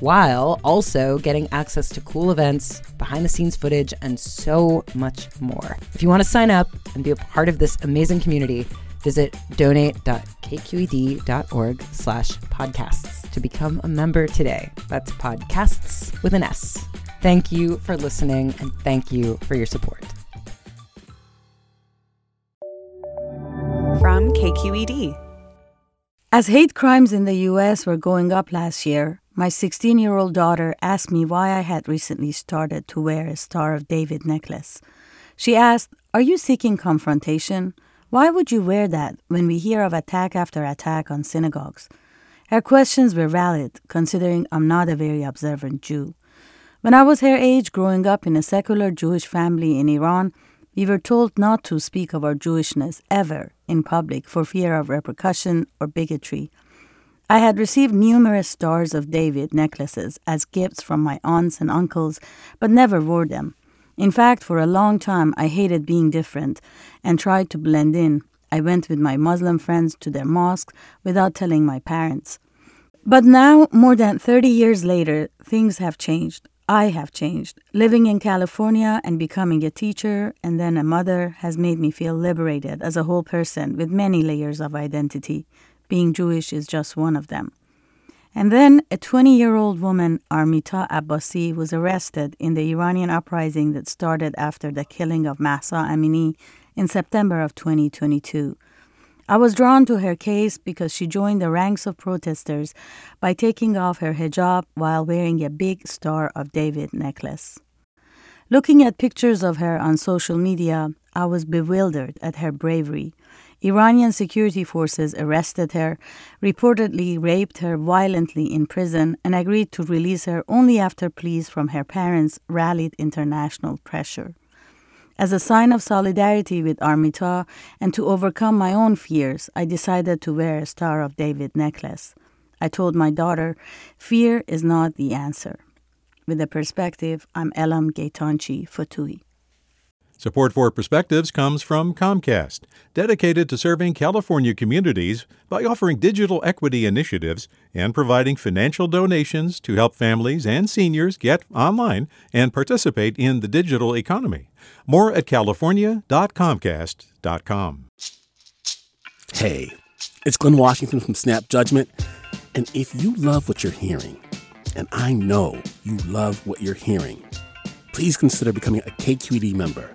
while also getting access to cool events, behind the scenes footage, and so much more. If you want to sign up and be a part of this amazing community, visit donate.kqed.org slash podcasts to become a member today. That's podcasts with an S. Thank you for listening and thank you for your support. From KQED. As hate crimes in the US were going up last year, my 16 year old daughter asked me why I had recently started to wear a Star of David necklace. She asked, Are you seeking confrontation? Why would you wear that when we hear of attack after attack on synagogues? Her questions were valid, considering I'm not a very observant Jew. When I was her age, growing up in a secular Jewish family in Iran, we were told not to speak of our Jewishness ever in public for fear of repercussion or bigotry. I had received numerous Stars of David necklaces as gifts from my aunts and uncles, but never wore them. In fact, for a long time, I hated being different and tried to blend in. I went with my Muslim friends to their mosques without telling my parents. But now, more than 30 years later, things have changed. I have changed. Living in California and becoming a teacher and then a mother has made me feel liberated as a whole person with many layers of identity. Being Jewish is just one of them. And then a 20 year old woman, Armita Abbasi, was arrested in the Iranian uprising that started after the killing of Mahsa Amini in September of 2022. I was drawn to her case because she joined the ranks of protesters by taking off her hijab while wearing a big Star of David necklace. Looking at pictures of her on social media, I was bewildered at her bravery Iranian security forces arrested her, reportedly raped her violently in prison, and agreed to release her only after pleas from her parents rallied international pressure. As a sign of solidarity with Armita and to overcome my own fears, I decided to wear a Star of David necklace. I told my daughter, fear is not the answer. With a perspective, I'm Elham Gheytanchi Fatui. Support for Perspectives comes from Comcast, dedicated to serving California communities by offering digital equity initiatives and providing financial donations to help families and seniors get online and participate in the digital economy. More at california.comcast.com. Hey, it's Glynn Washington from Snap Judgment, and if you love what you're hearing, and I know you love what you're hearing, please consider becoming a KQED member